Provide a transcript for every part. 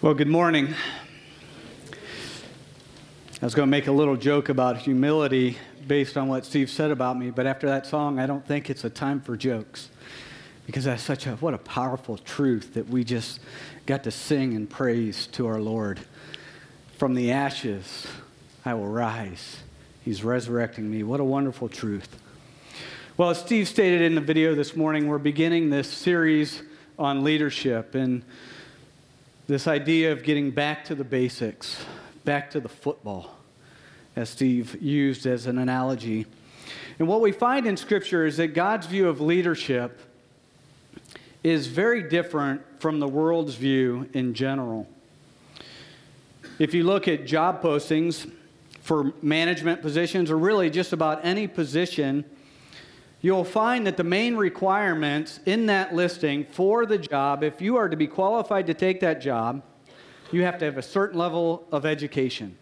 Well, good morning. I was going to make a little joke about humility based on what Steve said about me, but after that song, I don't think it's a time for jokes because that's such a what a powerful truth that we just got to sing and praise to our Lord. From the ashes, I will rise. He's resurrecting me. What a wonderful truth. Well, as Steve stated in the video this morning, we're beginning this series on leadership and this idea of getting back to the basics, back to the football, as Steve used as an analogy. And what we find in Scripture is that God's view of leadership is very different from the world's view in general. If you look at job postings for management positions, or really just about any position, you'll find that the main requirements in that listing for the job, if you are to be qualified to take that job, you have to have a certain level of education.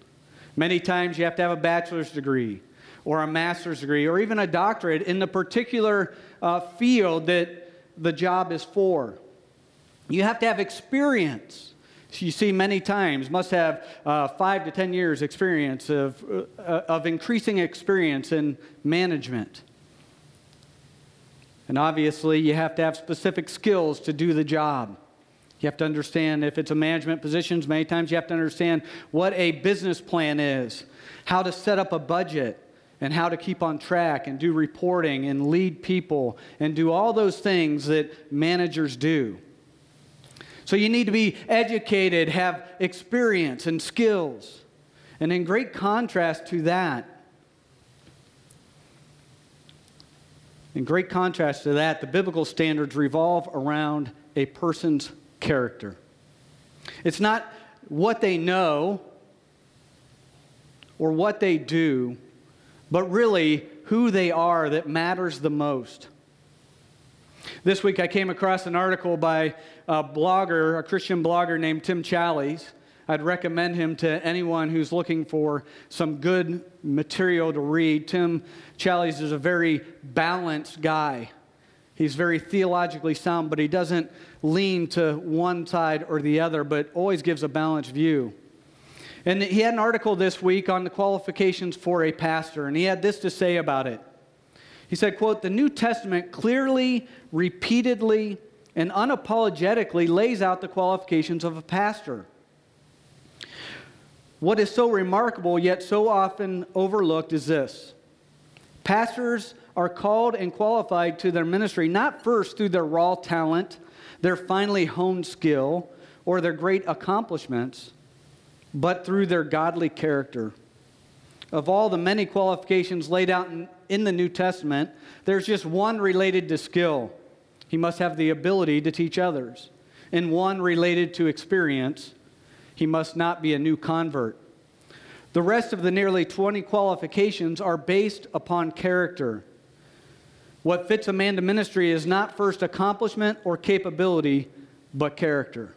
Many times you have to have a bachelor's degree or a master's degree or even a doctorate in the particular uh, field that the job is for. You have to have experience. You see many times, must have uh, five to 10 years experience of, uh, of increasing experience in management. And obviously, you have to have specific skills to do the job. You have to understand if it's a management position, many times you have to understand what a business plan is, how to set up a budget, and how to keep on track and do reporting and lead people and do all those things that managers do. So you need to be educated, have experience and skills. And in great contrast to that, In great contrast to that, the biblical standards revolve around a person's character. It's not what they know or what they do, but really who they are that matters the most. This week I came across an article by a blogger, a Christian blogger named Tim Challies. I'd recommend him to anyone who's looking for some good material to read. Tim Challies is a very balanced guy. He's very theologically sound, but he doesn't lean to one side or the other, but always gives a balanced view. And he had an article this week on the qualifications for a pastor, and he had this to say about it. He said, quote, "The New Testament clearly, repeatedly, and unapologetically lays out the qualifications of a pastor. What is so remarkable yet so often overlooked is this pastors are called and qualified to their ministry not first through their raw talent, their finely honed skill, or their great accomplishments, but through their godly character. Of all the many qualifications laid out in, in the New Testament, there's just one related to skill. He must have the ability to teach others, and one related to experience he must not be a new convert. The rest of the nearly 20 qualifications are based upon character. What fits a man to ministry is not first accomplishment or capability, but character.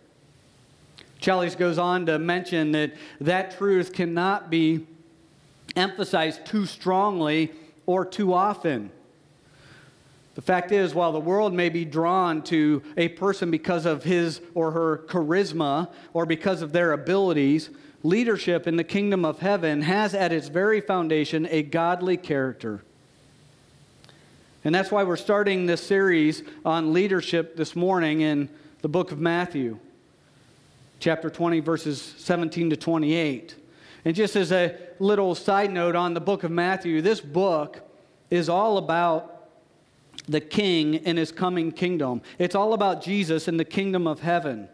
Challies goes on to mention that that truth cannot be emphasized too strongly or too often. The fact is, while the world may be drawn to a person because of his or her charisma or because of their abilities, leadership in the kingdom of heaven has at its very foundation a godly character. And that's why we're starting this series on leadership this morning in the book of Matthew, chapter 20, verses 17 to 28. And just as a little side note on the book of Matthew, this book is all about the king in his coming kingdom. It's all about Jesus and the kingdom of heaven.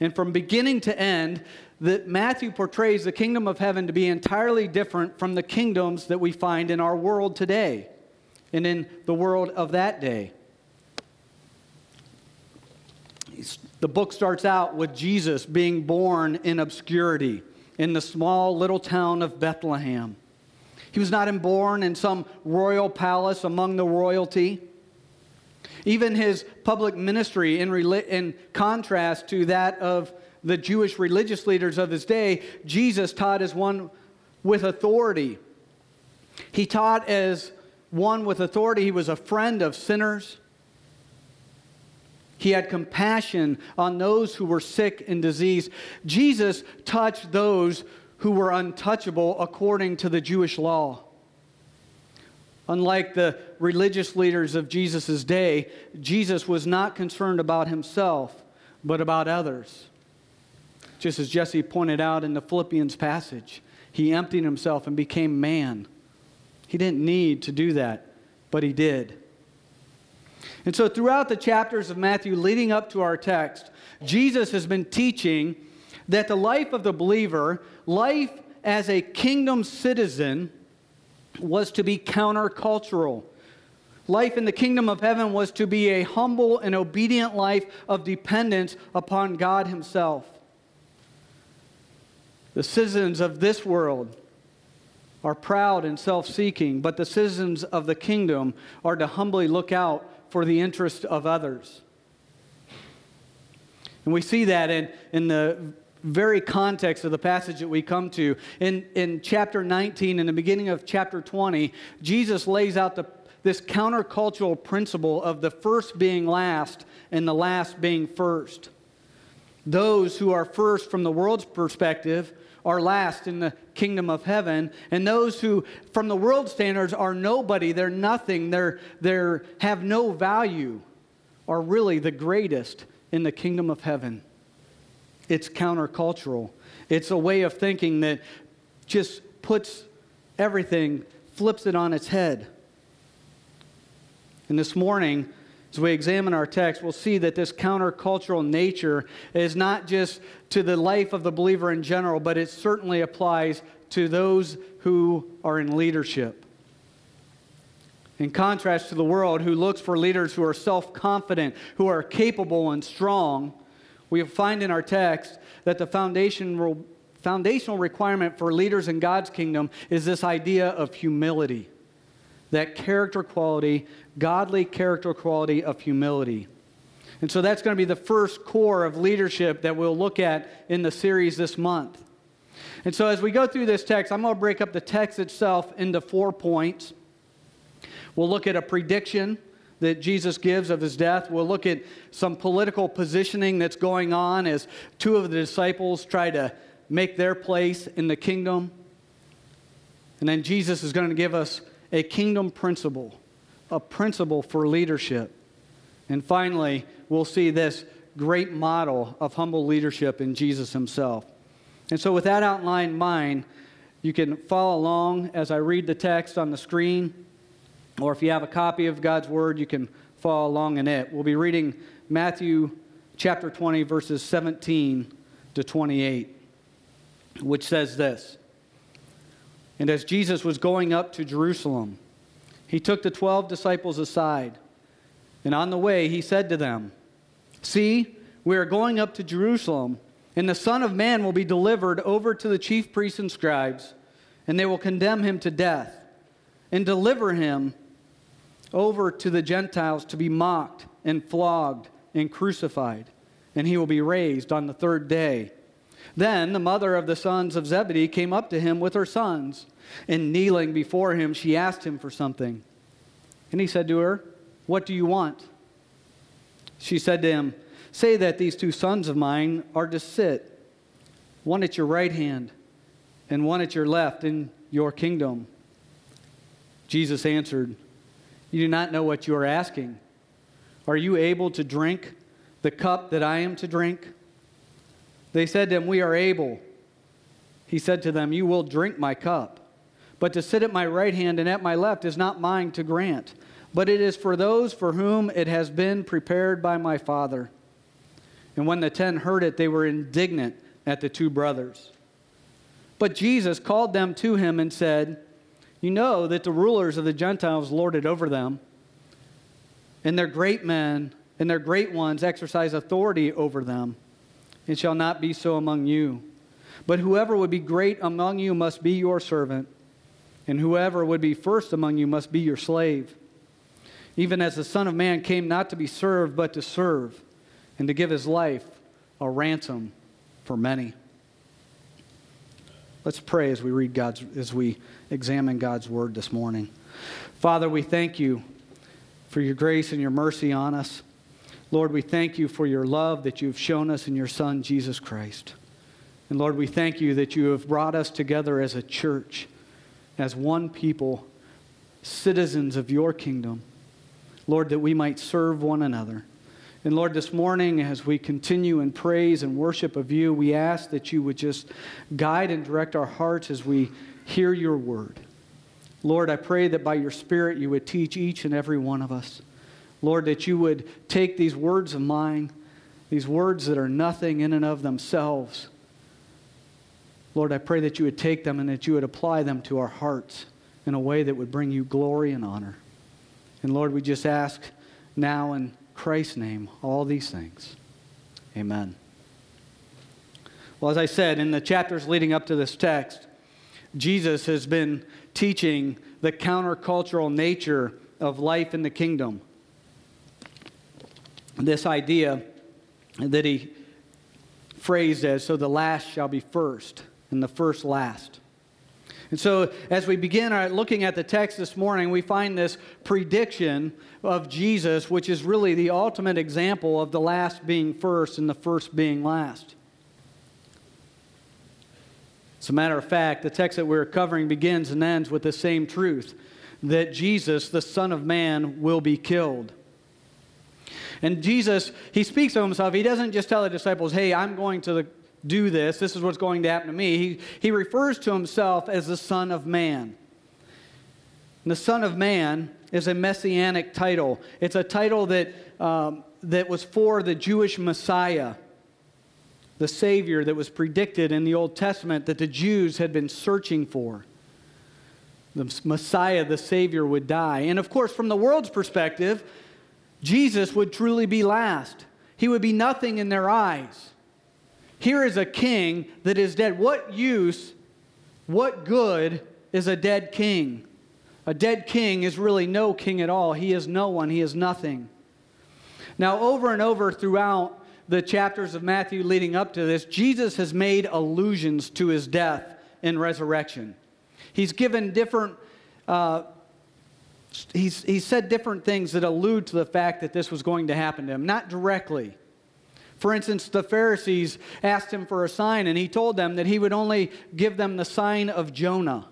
And from beginning to end, that Matthew portrays the kingdom of heaven to be entirely different from the kingdoms that we find in our world today and in the world of that day. The book starts out with Jesus being born in obscurity in the small little town of Bethlehem. He was not born in some royal palace among the royalty. Even his public ministry, in, in contrast to that of the Jewish religious leaders of his day, Jesus taught as one with authority. He taught as one with authority. He was a friend of sinners. He had compassion on those who were sick and diseased. Jesus touched those who were untouchable according to the Jewish law. Unlike the religious leaders of Jesus' day, Jesus was not concerned about himself, but about others. Just as Jesse pointed out in the Philippians passage, he emptied himself and became man. He didn't need to do that, but he did. And so, throughout the chapters of Matthew leading up to our text, Jesus has been teaching that the life of the believer, life as a kingdom citizen, was to be countercultural. Life in the kingdom of heaven was to be a humble and obedient life of dependence upon God Himself. The citizens of this world are proud and self seeking, but the citizens of the kingdom are to humbly look out for the interest of others. And we see that in, in the very context of the passage that we come to. In, in chapter 19, in the beginning of chapter 20, Jesus lays out the, this countercultural principle of the first being last and the last being first. Those who are first from the world's perspective are last in the kingdom of heaven, and those who, from the world standards, are nobody, they're nothing, they're, they're have no value, are really the greatest in the kingdom of heaven. It's countercultural. It's a way of thinking that just puts everything, flips it on its head. And this morning, as we examine our text, we'll see that this countercultural nature is not just to the life of the believer in general, but it certainly applies to those who are in leadership. In contrast to the world, who looks for leaders who are self confident, who are capable and strong, we find in our text that the foundational, requirement for leaders in God's kingdom is this idea of humility. That character quality, godly character quality of humility. And so that's going to be the first core of leadership that we'll look at in the series this month. And so as we go through this text, I'm going to break up the text itself into four points. We'll look at a prediction that Jesus gives of his death. We'll look at some political positioning that's going on as two of the disciples try to make their place in the kingdom. And then Jesus is going to give us a kingdom principle, a principle for leadership. And finally, we'll see this great model of humble leadership in Jesus himself. And so, with that outline in mind, you can follow along as I read the text on the screen. Or if you have a copy of God's Word, you can follow along in it. We'll be reading Matthew chapter 20, verses 17 to 28, which says this And as Jesus was going up to Jerusalem, he took the 12 disciples aside, and on the way he said to them, See, we are going up to Jerusalem, and the Son of Man will be delivered over to the chief priests and scribes, and they will condemn him to death and deliver him over to the Gentiles to be mocked and flogged and crucified, and he will be raised on the third day. Then the mother of the sons of Zebedee came up to him with her sons, and kneeling before him, she asked him for something. And he said to her, What do you want? She said to him, Say that these two sons of mine are to sit, one at your right hand and one at your left in your kingdom. Jesus answered, you do not know what you are asking. Are you able to drink the cup that I am to drink? They said to him, We are able. He said to them, You will drink my cup. But to sit at my right hand and at my left is not mine to grant, but it is for those for whom it has been prepared by my Father. And when the ten heard it, they were indignant at the two brothers. But Jesus called them to him and said, you know that the rulers of the Gentiles lord it over them, and their great men and their great ones exercise authority over them. It shall not be so among you. But whoever would be great among you must be your servant, and whoever would be first among you must be your slave. Even as the Son of Man came not to be served, but to serve, and to give his life a ransom for many. Let's pray as we read God's as we examine God's word this morning. Father, we thank you for your grace and your mercy on us. Lord, we thank you for your love that you've shown us in your Son, Jesus Christ. And Lord, we thank you that you have brought us together as a church, as one people, citizens of your kingdom. Lord, that we might serve one another. And Lord, this morning, as we continue in praise and worship of you, we ask that you would just guide and direct our hearts as we hear your word. Lord, I pray that by your Spirit you would teach each and every one of us. Lord, that you would take these words of mine, these words that are nothing in and of themselves. Lord, I pray that you would take them and that you would apply them to our hearts in a way that would bring you glory and honor. And Lord, we just ask now in Christ's name all these things. Amen. Well, as I said, in the chapters leading up to this text, Jesus has been teaching the countercultural nature of life in the kingdom. This idea that he phrased as so the last shall be first, and the first last. And so, as we begin our, looking at the text this morning, we find this prediction of Jesus, which is really the ultimate example of the last being first and the first being last. As a matter of fact, the text that we're covering begins and ends with the same truth that Jesus, the Son of Man, will be killed. And Jesus, he speaks of himself. He doesn't just tell the disciples, hey, I'm going to the do this. This is what's going to happen to me. He, he refers to himself as the Son of Man. And the Son of Man is a messianic title, it's a title that, um, that was for the Jewish Messiah, the Savior that was predicted in the Old Testament that the Jews had been searching for. The Messiah, the Savior, would die. And of course, from the world's perspective, Jesus would truly be last. He would be nothing in their eyes. Here is a king that is dead. What use, what good is a dead king? A dead king is really no king at all. He is no one, he is nothing. Now, over and over throughout the chapters of Matthew leading up to this, Jesus has made allusions to his death and resurrection. He's given different, uh, he's, he's said different things that allude to the fact that this was going to happen to him. Not directly, for instance, the Pharisees asked him for a sign, and he told them that he would only give them the sign of Jonah.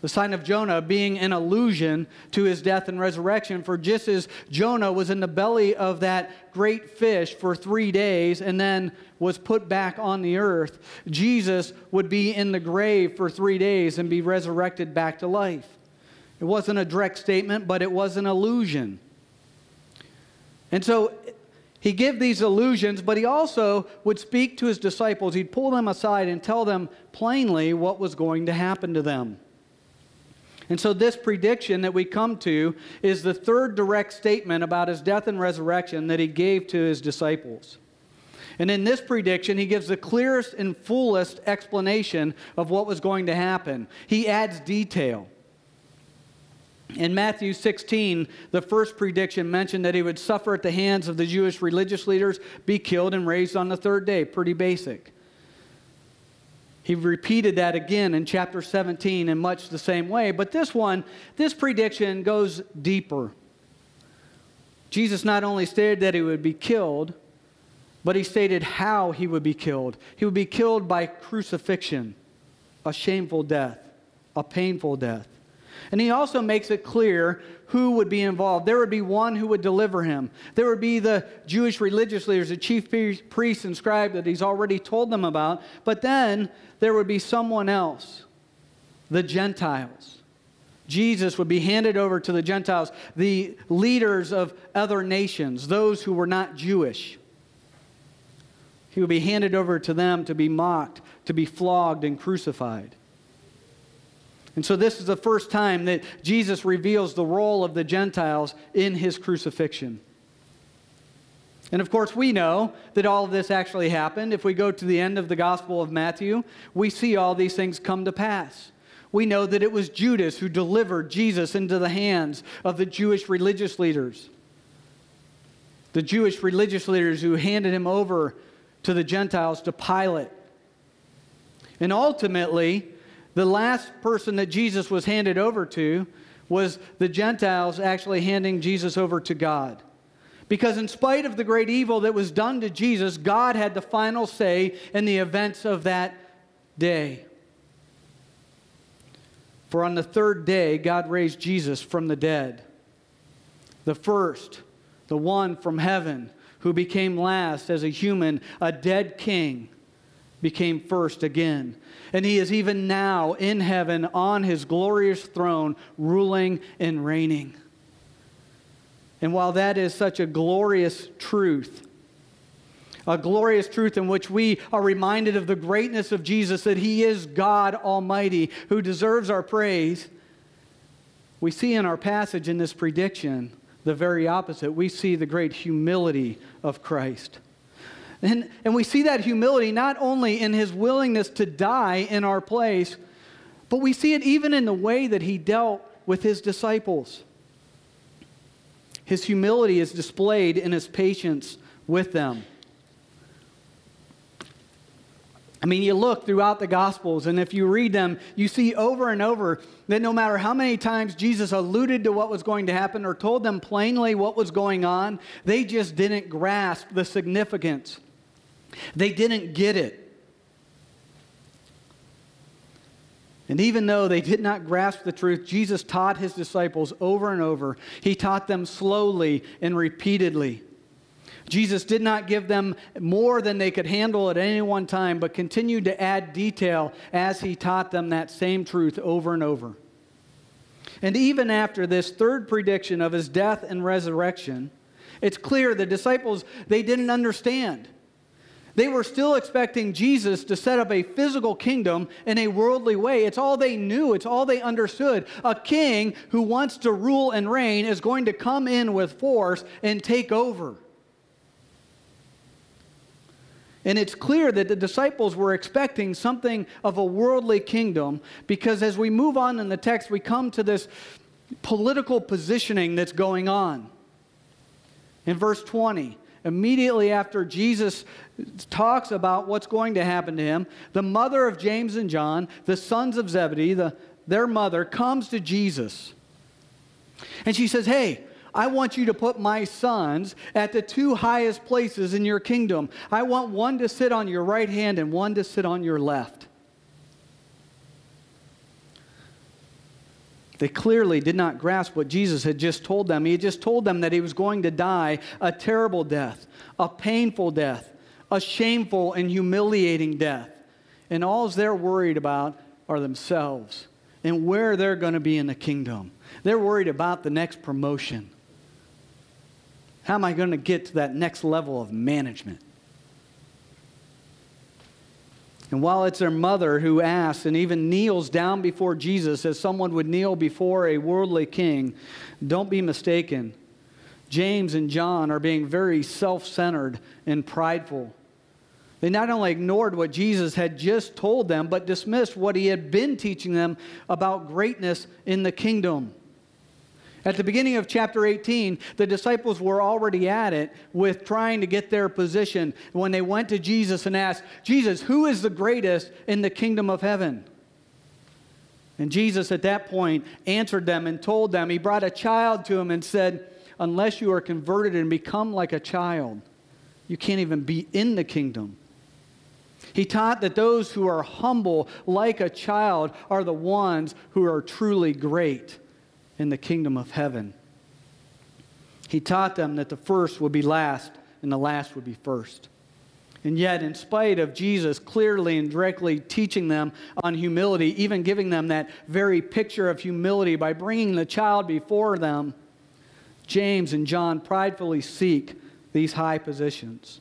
The sign of Jonah being an allusion to his death and resurrection. For just as Jonah was in the belly of that great fish for three days and then was put back on the earth, Jesus would be in the grave for three days and be resurrected back to life. It wasn't a direct statement, but it was an allusion. And so he gave these illusions, but he also would speak to his disciples. He'd pull them aside and tell them plainly what was going to happen to them. And so, this prediction that we come to is the third direct statement about his death and resurrection that he gave to his disciples. And in this prediction, he gives the clearest and fullest explanation of what was going to happen. He adds detail. In Matthew 16, the first prediction mentioned that he would suffer at the hands of the Jewish religious leaders, be killed, and raised on the third day. Pretty basic. He repeated that again in chapter 17 in much the same way. But this one, this prediction goes deeper. Jesus not only stated that he would be killed, but he stated how he would be killed. He would be killed by crucifixion, a shameful death, a painful death. And he also makes it clear who would be involved. There would be one who would deliver him. There would be the Jewish religious leaders, the chief priests and scribe that he's already told them about. But then there would be someone else, the Gentiles. Jesus would be handed over to the Gentiles, the leaders of other nations, those who were not Jewish. He would be handed over to them to be mocked, to be flogged, and crucified. And so, this is the first time that Jesus reveals the role of the Gentiles in his crucifixion. And of course, we know that all of this actually happened. If we go to the end of the Gospel of Matthew, we see all these things come to pass. We know that it was Judas who delivered Jesus into the hands of the Jewish religious leaders. The Jewish religious leaders who handed him over to the Gentiles to Pilate. And ultimately, the last person that Jesus was handed over to was the Gentiles actually handing Jesus over to God. Because, in spite of the great evil that was done to Jesus, God had the final say in the events of that day. For on the third day, God raised Jesus from the dead. The first, the one from heaven, who became last as a human, a dead king, became first again. And he is even now in heaven on his glorious throne, ruling and reigning. And while that is such a glorious truth, a glorious truth in which we are reminded of the greatness of Jesus, that he is God Almighty who deserves our praise, we see in our passage in this prediction the very opposite. We see the great humility of Christ. And, and we see that humility not only in his willingness to die in our place, but we see it even in the way that he dealt with his disciples. His humility is displayed in his patience with them. I mean, you look throughout the Gospels, and if you read them, you see over and over that no matter how many times Jesus alluded to what was going to happen or told them plainly what was going on, they just didn't grasp the significance. They didn't get it. And even though they did not grasp the truth, Jesus taught his disciples over and over. He taught them slowly and repeatedly. Jesus did not give them more than they could handle at any one time, but continued to add detail as he taught them that same truth over and over. And even after this third prediction of his death and resurrection, it's clear the disciples they didn't understand. They were still expecting Jesus to set up a physical kingdom in a worldly way. It's all they knew, it's all they understood. A king who wants to rule and reign is going to come in with force and take over. And it's clear that the disciples were expecting something of a worldly kingdom because as we move on in the text, we come to this political positioning that's going on. In verse 20, immediately after Jesus talks about what's going to happen to him, the mother of James and John, the sons of Zebedee, the, their mother, comes to Jesus. And she says, Hey, I want you to put my sons at the two highest places in your kingdom. I want one to sit on your right hand and one to sit on your left. They clearly did not grasp what Jesus had just told them. He had just told them that he was going to die a terrible death, a painful death, a shameful and humiliating death. And all they're worried about are themselves and where they're going to be in the kingdom. They're worried about the next promotion. How am I going to get to that next level of management? And while it's their mother who asks and even kneels down before Jesus as someone would kneel before a worldly king, don't be mistaken. James and John are being very self centered and prideful. They not only ignored what Jesus had just told them, but dismissed what he had been teaching them about greatness in the kingdom. At the beginning of chapter 18, the disciples were already at it with trying to get their position when they went to Jesus and asked, Jesus, who is the greatest in the kingdom of heaven? And Jesus at that point answered them and told them, He brought a child to him and said, Unless you are converted and become like a child, you can't even be in the kingdom. He taught that those who are humble like a child are the ones who are truly great in the kingdom of heaven. He taught them that the first would be last and the last would be first. And yet, in spite of Jesus clearly and directly teaching them on humility, even giving them that very picture of humility by bringing the child before them, James and John pridefully seek these high positions.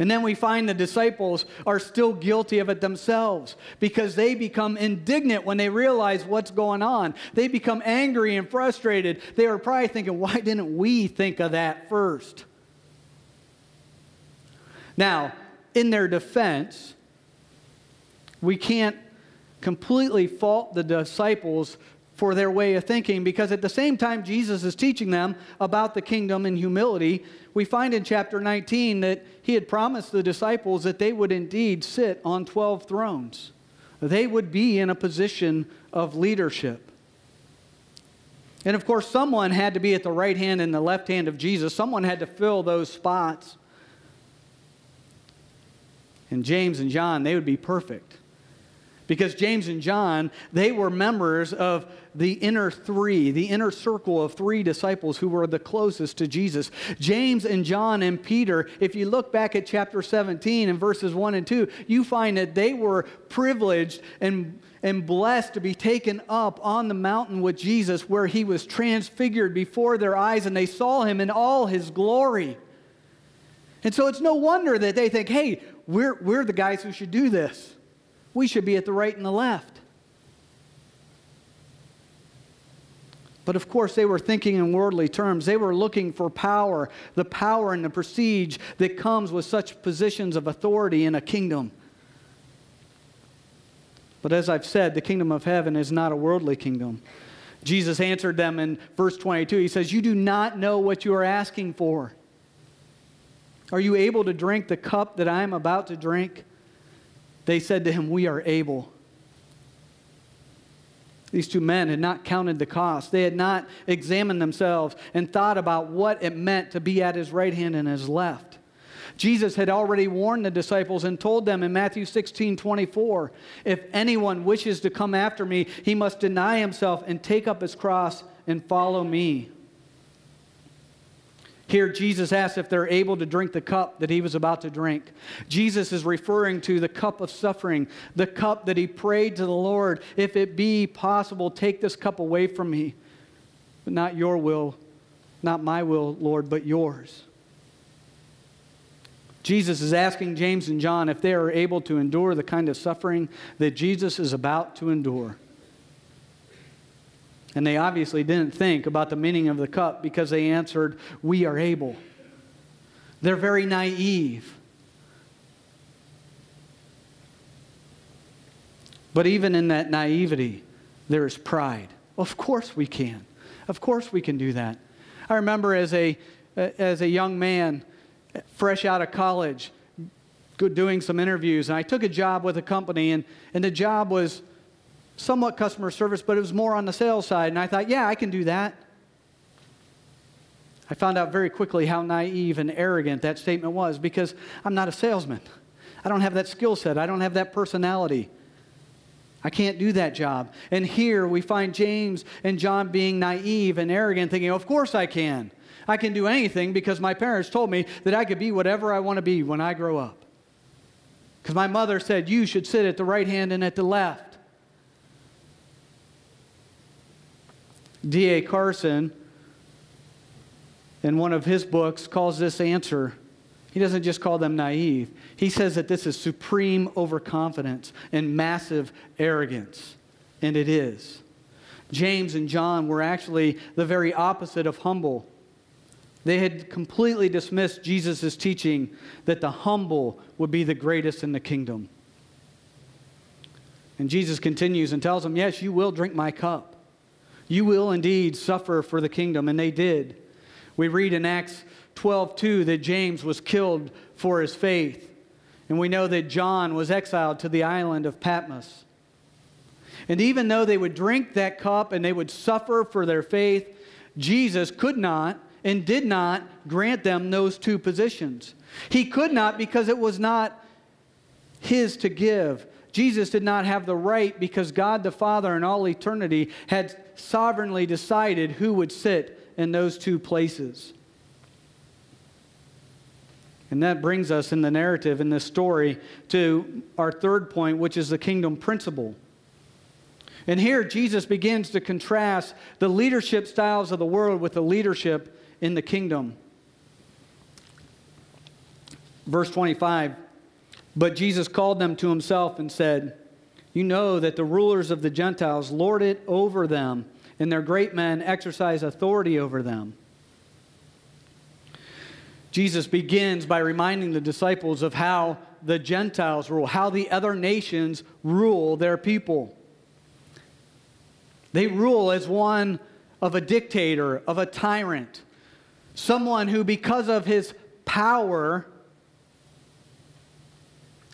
And then we find the disciples are still guilty of it themselves because they become indignant when they realize what's going on. They become angry and frustrated. They are probably thinking, why didn't we think of that first? Now, in their defense, we can't completely fault the disciples for their way of thinking because at the same time Jesus is teaching them about the kingdom and humility, we find in chapter 19 that he had promised the disciples that they would indeed sit on 12 thrones. They would be in a position of leadership. And of course, someone had to be at the right hand and the left hand of Jesus. Someone had to fill those spots. And James and John, they would be perfect. Because James and John, they were members of the inner three, the inner circle of three disciples who were the closest to Jesus. James and John and Peter, if you look back at chapter 17 and verses 1 and 2, you find that they were privileged and and blessed to be taken up on the mountain with Jesus, where he was transfigured before their eyes, and they saw him in all his glory. And so it's no wonder that they think, hey, we're, we're the guys who should do this. We should be at the right and the left. But of course, they were thinking in worldly terms. They were looking for power, the power and the prestige that comes with such positions of authority in a kingdom. But as I've said, the kingdom of heaven is not a worldly kingdom. Jesus answered them in verse 22. He says, You do not know what you are asking for. Are you able to drink the cup that I am about to drink? They said to him, We are able. These two men had not counted the cost. They had not examined themselves and thought about what it meant to be at his right hand and his left. Jesus had already warned the disciples and told them in Matthew 16 24, if anyone wishes to come after me, he must deny himself and take up his cross and follow me. Here, Jesus asks if they're able to drink the cup that he was about to drink. Jesus is referring to the cup of suffering, the cup that he prayed to the Lord, if it be possible, take this cup away from me. But not your will, not my will, Lord, but yours. Jesus is asking James and John if they are able to endure the kind of suffering that Jesus is about to endure. And they obviously didn't think about the meaning of the cup because they answered, We are able. They're very naive. But even in that naivety, there is pride. Of course we can. Of course we can do that. I remember as a, as a young man, fresh out of college, doing some interviews, and I took a job with a company, and, and the job was somewhat customer service, but it was more on the sales side. And I thought, yeah, I can do that. I found out very quickly how naive and arrogant that statement was because I'm not a salesman. I don't have that skill set, I don't have that personality. I can't do that job. And here we find James and John being naive and arrogant, thinking, Of course I can. I can do anything because my parents told me that I could be whatever I want to be when I grow up. Because my mother said, You should sit at the right hand and at the left. D.A. Carson, in one of his books, calls this answer. He doesn't just call them naive. He says that this is supreme overconfidence and massive arrogance. And it is. James and John were actually the very opposite of humble. They had completely dismissed Jesus' teaching that the humble would be the greatest in the kingdom. And Jesus continues and tells them, Yes, you will drink my cup. You will indeed suffer for the kingdom. And they did. We read in Acts 12 2 that James was killed for his faith. And we know that John was exiled to the island of Patmos. And even though they would drink that cup and they would suffer for their faith, Jesus could not and did not grant them those two positions. He could not because it was not his to give. Jesus did not have the right because God the Father in all eternity had sovereignly decided who would sit in those two places. And that brings us in the narrative in this story to our third point, which is the kingdom principle. And here Jesus begins to contrast the leadership styles of the world with the leadership in the kingdom. Verse 25 But Jesus called them to himself and said, You know that the rulers of the Gentiles lord it over them, and their great men exercise authority over them. Jesus begins by reminding the disciples of how the Gentiles rule, how the other nations rule their people. They rule as one of a dictator, of a tyrant. Someone who, because of his power,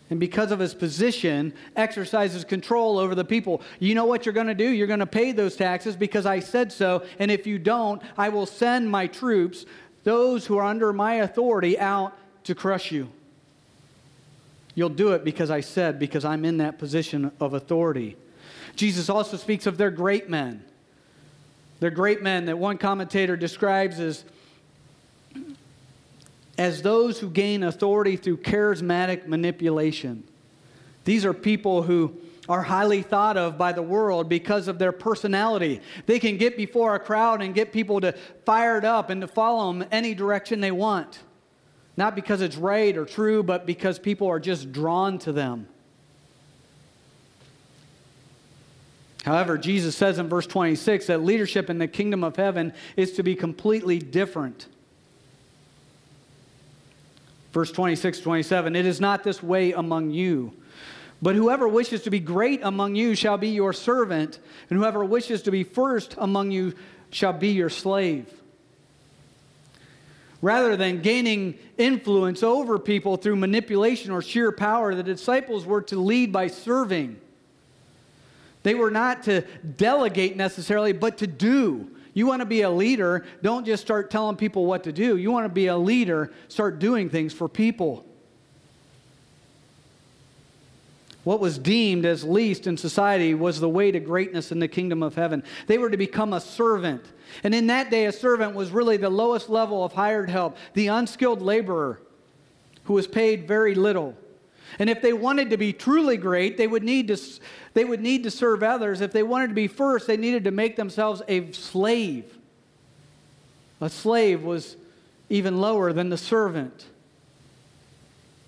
and because of his position, exercises control over the people. You know what you're going to do? You're going to pay those taxes because I said so. And if you don't, I will send my troops, those who are under my authority, out to crush you. You'll do it because I said, because I'm in that position of authority. Jesus also speaks of their great men. They're great men that one commentator describes as as those who gain authority through charismatic manipulation. These are people who are highly thought of by the world because of their personality. They can get before a crowd and get people to fired up and to follow them any direction they want. Not because it's right or true, but because people are just drawn to them. However, Jesus says in verse 26 that leadership in the kingdom of heaven is to be completely different. Verse 26, 27 It is not this way among you. But whoever wishes to be great among you shall be your servant, and whoever wishes to be first among you shall be your slave. Rather than gaining influence over people through manipulation or sheer power, the disciples were to lead by serving. They were not to delegate necessarily, but to do. You want to be a leader, don't just start telling people what to do. You want to be a leader, start doing things for people. What was deemed as least in society was the way to greatness in the kingdom of heaven. They were to become a servant. And in that day, a servant was really the lowest level of hired help, the unskilled laborer who was paid very little. And if they wanted to be truly great, they would need to, they would need to serve others. If they wanted to be first, they needed to make themselves a slave. A slave was even lower than the servant.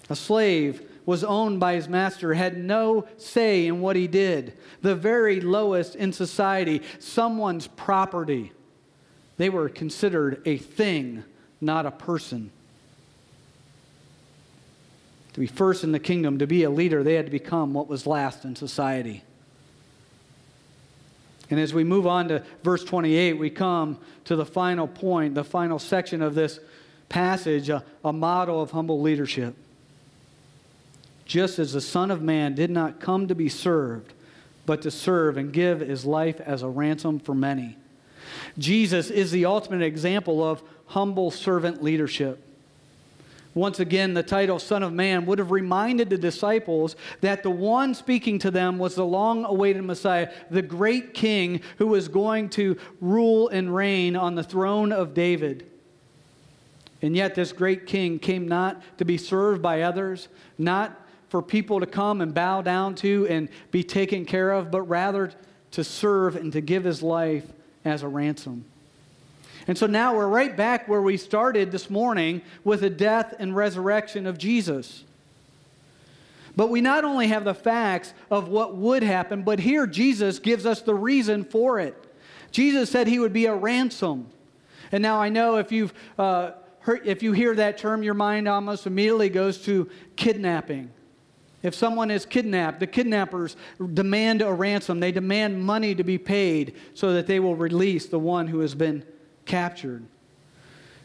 A slave was owned by his master, had no say in what he did. The very lowest in society, someone's property. They were considered a thing, not a person to be first in the kingdom, to be a leader, they had to become what was last in society. And as we move on to verse 28, we come to the final point, the final section of this passage, a, a model of humble leadership. Just as the Son of Man did not come to be served, but to serve and give his life as a ransom for many. Jesus is the ultimate example of humble servant leadership. Once again, the title Son of Man would have reminded the disciples that the one speaking to them was the long awaited Messiah, the great king who was going to rule and reign on the throne of David. And yet, this great king came not to be served by others, not for people to come and bow down to and be taken care of, but rather to serve and to give his life as a ransom. And so now we're right back where we started this morning with the death and resurrection of Jesus. But we not only have the facts of what would happen, but here Jesus gives us the reason for it. Jesus said he would be a ransom. And now I know if you've uh, heard, if you hear that term, your mind almost immediately goes to kidnapping. If someone is kidnapped, the kidnappers demand a ransom. They demand money to be paid so that they will release the one who has been captured.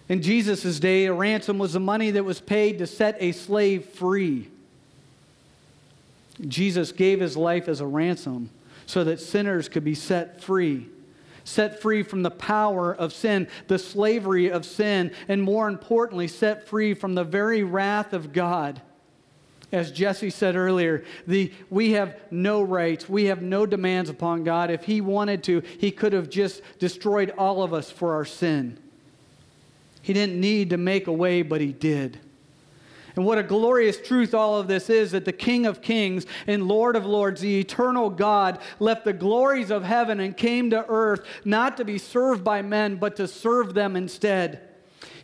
In Jesus' day, a ransom was the money that was paid to set a slave free. Jesus gave his life as a ransom so that sinners could be set free. Set free from the power of sin, the slavery of sin, and more importantly, set free from the very wrath of God. As Jesse said earlier, the, we have no rights, we have no demands upon God. If He wanted to, He could have just destroyed all of us for our sin. He didn't need to make a way, but He did. And what a glorious truth all of this is that the King of Kings and Lord of Lords, the eternal God, left the glories of heaven and came to earth not to be served by men, but to serve them instead.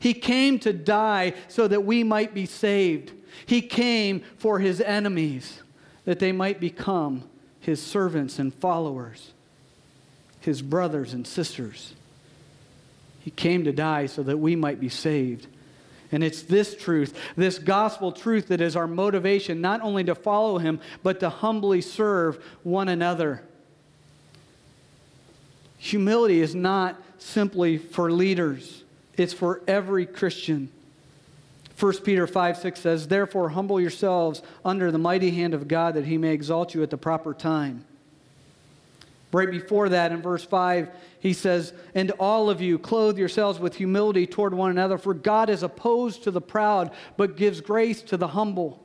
He came to die so that we might be saved. He came for his enemies, that they might become his servants and followers, his brothers and sisters. He came to die so that we might be saved. And it's this truth, this gospel truth, that is our motivation not only to follow him, but to humbly serve one another. Humility is not simply for leaders, it's for every Christian. 1 Peter 5 6 says, Therefore, humble yourselves under the mighty hand of God that he may exalt you at the proper time. Right before that, in verse 5, he says, And all of you clothe yourselves with humility toward one another, for God is opposed to the proud, but gives grace to the humble.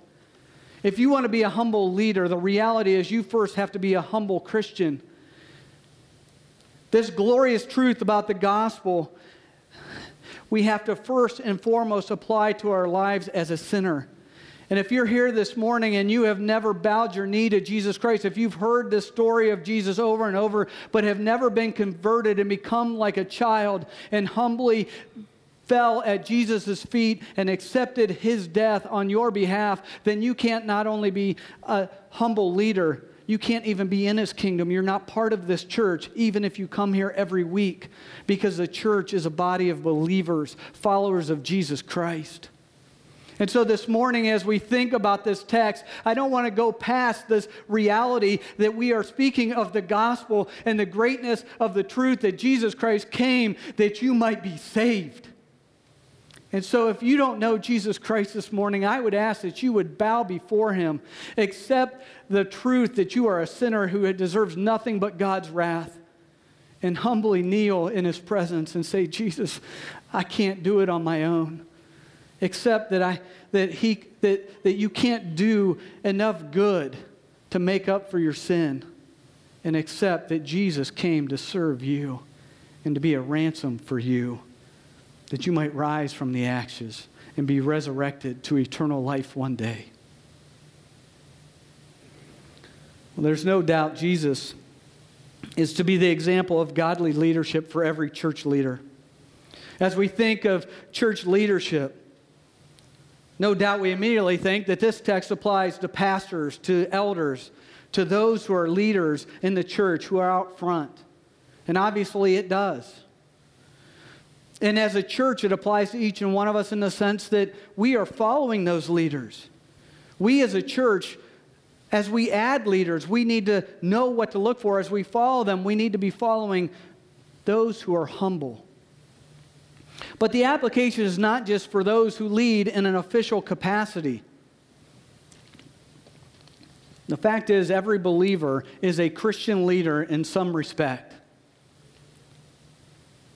If you want to be a humble leader, the reality is you first have to be a humble Christian. This glorious truth about the gospel we have to first and foremost apply to our lives as a sinner. And if you're here this morning and you have never bowed your knee to Jesus Christ, if you've heard this story of Jesus over and over, but have never been converted and become like a child and humbly fell at Jesus' feet and accepted his death on your behalf, then you can't not only be a humble leader, you can't even be in his kingdom. You're not part of this church, even if you come here every week, because the church is a body of believers, followers of Jesus Christ. And so this morning, as we think about this text, I don't want to go past this reality that we are speaking of the gospel and the greatness of the truth that Jesus Christ came that you might be saved. And so, if you don't know Jesus Christ this morning, I would ask that you would bow before him, accept the truth that you are a sinner who deserves nothing but God's wrath, and humbly kneel in his presence and say, Jesus, I can't do it on my own. Accept that, I, that, he, that, that you can't do enough good to make up for your sin, and accept that Jesus came to serve you and to be a ransom for you that you might rise from the ashes and be resurrected to eternal life one day. Well, there's no doubt Jesus is to be the example of godly leadership for every church leader. As we think of church leadership, no doubt we immediately think that this text applies to pastors, to elders, to those who are leaders in the church who are out front. And obviously it does. And as a church, it applies to each and one of us in the sense that we are following those leaders. We as a church, as we add leaders, we need to know what to look for. As we follow them, we need to be following those who are humble. But the application is not just for those who lead in an official capacity. The fact is, every believer is a Christian leader in some respect.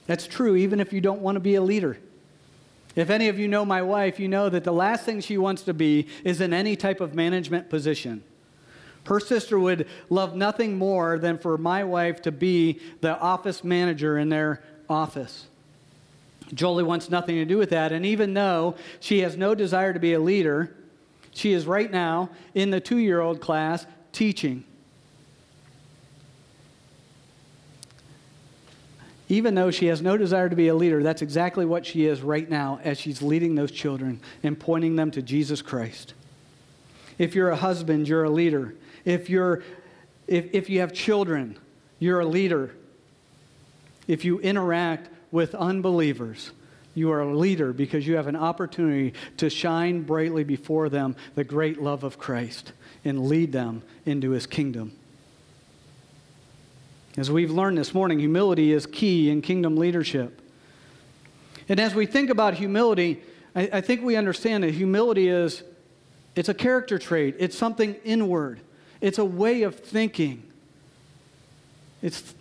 That's true even if you don't want to be a leader. If any of you know my wife, you know that the last thing she wants to be is in any type of management position. Her sister would love nothing more than for my wife to be the office manager in their office. Jolie wants nothing to do with that. And even though she has no desire to be a leader, she is right now in the two year old class teaching. Even though she has no desire to be a leader, that's exactly what she is right now as she's leading those children and pointing them to Jesus Christ. If you're a husband, you're a leader. If, you're, if, if you have children, you're a leader. If you interact with unbelievers, you are a leader because you have an opportunity to shine brightly before them the great love of Christ and lead them into his kingdom. As we've learned this morning, humility is key in kingdom leadership. And as we think about humility, I, I, think we understand that humility is it's a character trait. It's something inward. It's a way of thinking. It's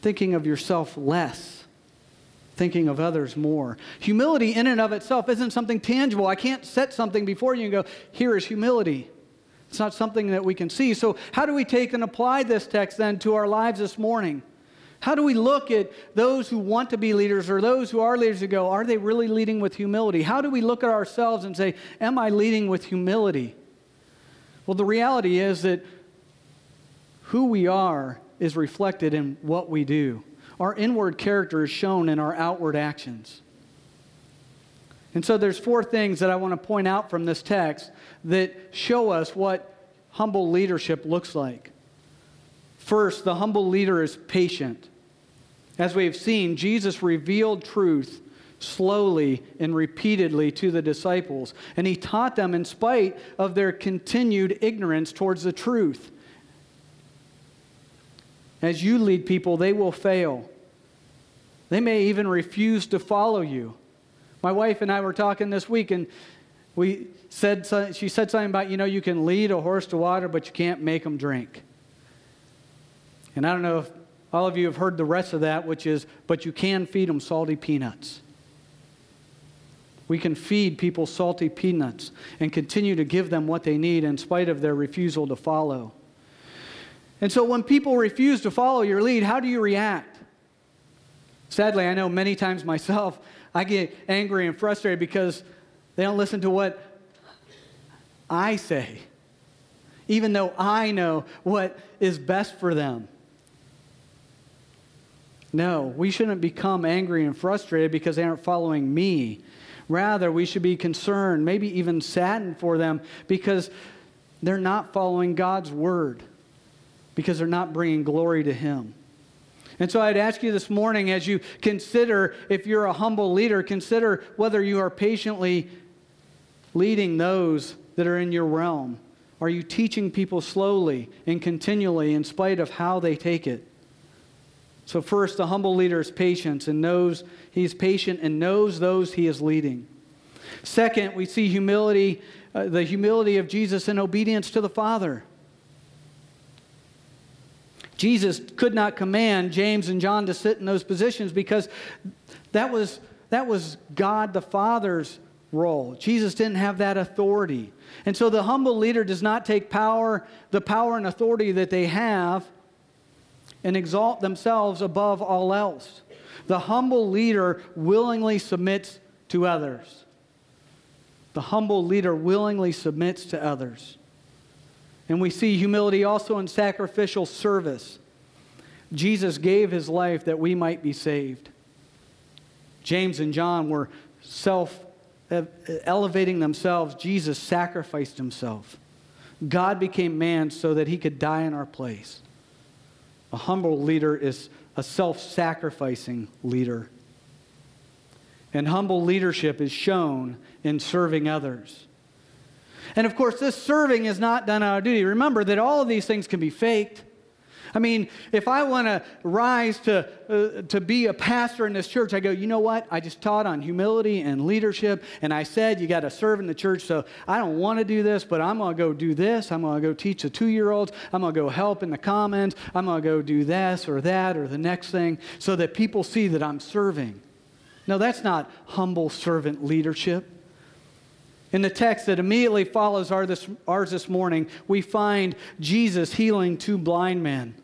thinking of yourself less, thinking of others more. Humility in and of itself isn't something tangible. I can't set something before you and go, here is humility. It's not something that we can see. So, how do we take and apply this text then to our lives this morning? How do we look at those who want to be leaders or those who are leaders and go, are they really leading with humility? How do we look at ourselves and say, am I leading with humility? Well, the reality is that who we are is reflected in what we do. Our inward character is shown in our outward actions. And so there's four things that I want to point out from this text that show us what humble leadership looks like. First, the humble leader is patient. As we have seen, Jesus revealed truth slowly and repeatedly to the disciples, and he taught them in spite of their continued ignorance towards the truth. As you lead people, they will fail. They may even refuse to follow you. My wife and I were talking this week, and we said she said something about you know you can lead a horse to water, but you can't make them drink. And I don't know if all of you have heard the rest of that, which is, but you can feed them salty peanuts. We can feed people salty peanuts and continue to give them what they need in spite of their refusal to follow. And so when people refuse to follow your lead, how do you react? Sadly, I know many times myself, I get angry and frustrated because they don't listen to what I say, even though I know what is best for them. No, we shouldn't become angry and frustrated because they aren't following me. Rather, we should be concerned, maybe even saddened for them because they're not following God's word, because they're not bringing glory to Him. And so I'd ask you this morning as you consider, if you're a humble leader, consider whether you are patiently leading those that are in your realm. Are you teaching people slowly and continually in spite of how they take it? So, first, the humble leader is patient and knows he's patient and knows those he is leading. Second, we see humility, uh, the humility of Jesus in obedience to the Father. Jesus could not command James and John to sit in those positions because that was, that was God the Father's role. Jesus didn't have that authority. And so the humble leader does not take power, the power and authority that they have and exalt themselves above all else. The humble leader willingly submits to others. The humble leader willingly submits to others. And we see humility also in sacrificial service. Jesus gave his life that we might be saved. James and John were self elevating themselves. Jesus sacrificed himself. God became man so that he could die in our place. A humble leader is a self sacrificing leader. And humble leadership is shown in serving others. And of course, this serving is not done out of duty. Remember that all of these things can be faked. I mean, if I want to rise to, uh, to be a pastor in this church, I go, you know what? I just taught on humility and leadership, and I said you got to serve in the church, so I don't want to do this, but I'm going to go do this. I'm going to go teach the two year olds. I'm going to go help in the commons. I'm going to go do this or that or the next thing so that people see that I'm serving. No, that's not humble servant leadership. In the text that immediately follows ours this morning, we find Jesus healing two blind men.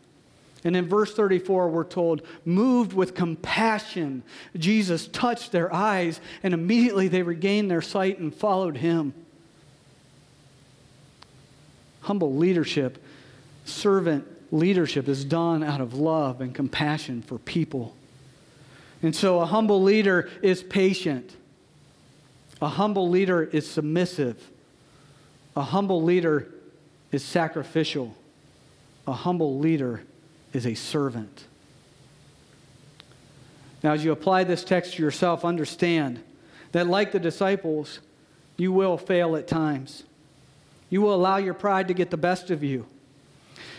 And in verse 34, we're told, moved with compassion, Jesus touched their eyes, and immediately they regained their sight and followed him. Humble leadership, servant leadership is done out of love and compassion for people. And so a humble leader is patient. A humble leader is submissive. A humble leader is sacrificial. A humble leader is a servant. Now, as you apply this text to yourself, understand that, like the disciples, you will fail at times. You will allow your pride to get the best of you.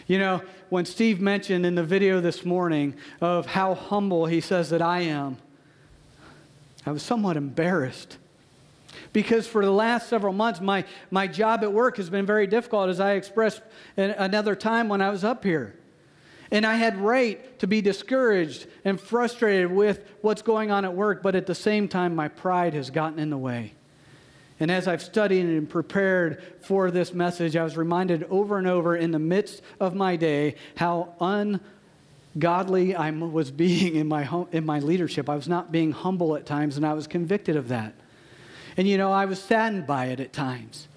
You know, when Steve mentioned in the video this morning of how humble he says that I am, I was somewhat embarrassed. Because for the last several months, my, my job at work has been very difficult, as I expressed another time when I was up here. And I had right to be discouraged and frustrated with what's going on at work, but at the same time, my pride has gotten in the way. And as I've studied and prepared for this message, I was reminded over and over in the midst of my day how ungodly I was being in my, home, in my leadership. I was not being humble at times, and I was convicted of that. And you know, I was saddened by it at times.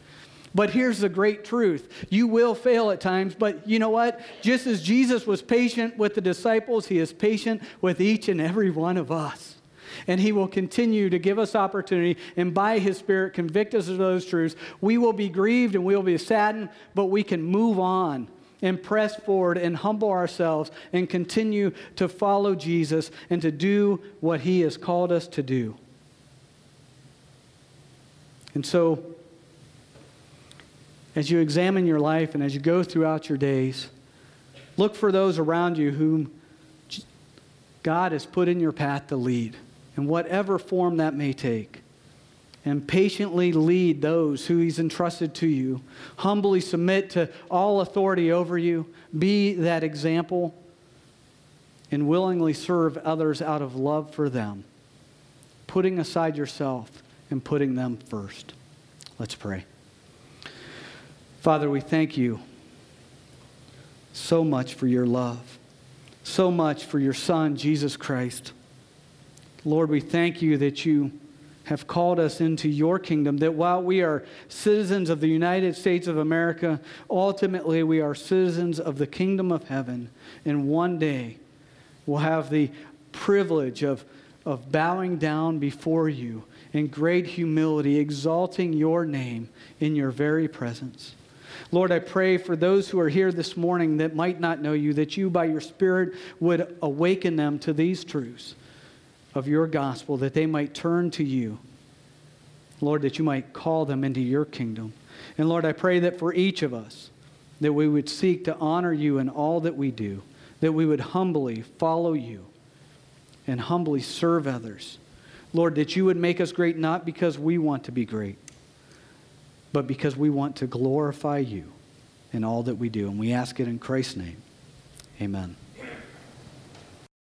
But here's the great truth you will fail at times, but you know what? Just as Jesus was patient with the disciples, he is patient with each and every one of us. And he will continue to give us opportunity and by his spirit convict us of those truths. We will be grieved and we will be saddened, but we can move on and press forward and humble ourselves and continue to follow Jesus and to do what he has called us to do. And so, as you examine your life and as you go throughout your days, look for those around you whom God has put in your path to lead, in whatever form that may take. and patiently lead those who He's entrusted to you. Humbly submit to all authority over you. Be that example and willingly serve others out of love for them, putting aside yourself and putting them first. Let's pray. Father, we thank you so much for your love, so much for your Son, Jesus Christ. Lord, we thank you that you have called us into your kingdom, that while we are citizens of the United States of America, ultimately we are citizens of the kingdom of heaven. And one day we'll have the privilege of, of bowing down before you in great humility, exalting your name in your very presence. Lord, I pray for those who are here this morning that might not know you, that you, by your Spirit, would awaken them to these truths of your gospel, that they might turn to you. Lord, that you might call them into your kingdom. And Lord, I pray that for each of us, that we would seek to honor you in all that we do, that we would humbly follow you and humbly serve others. Lord, that you would make us great not because we want to be great, but because we want to glorify you in all that we do. And we ask it in Christ's name. Amen.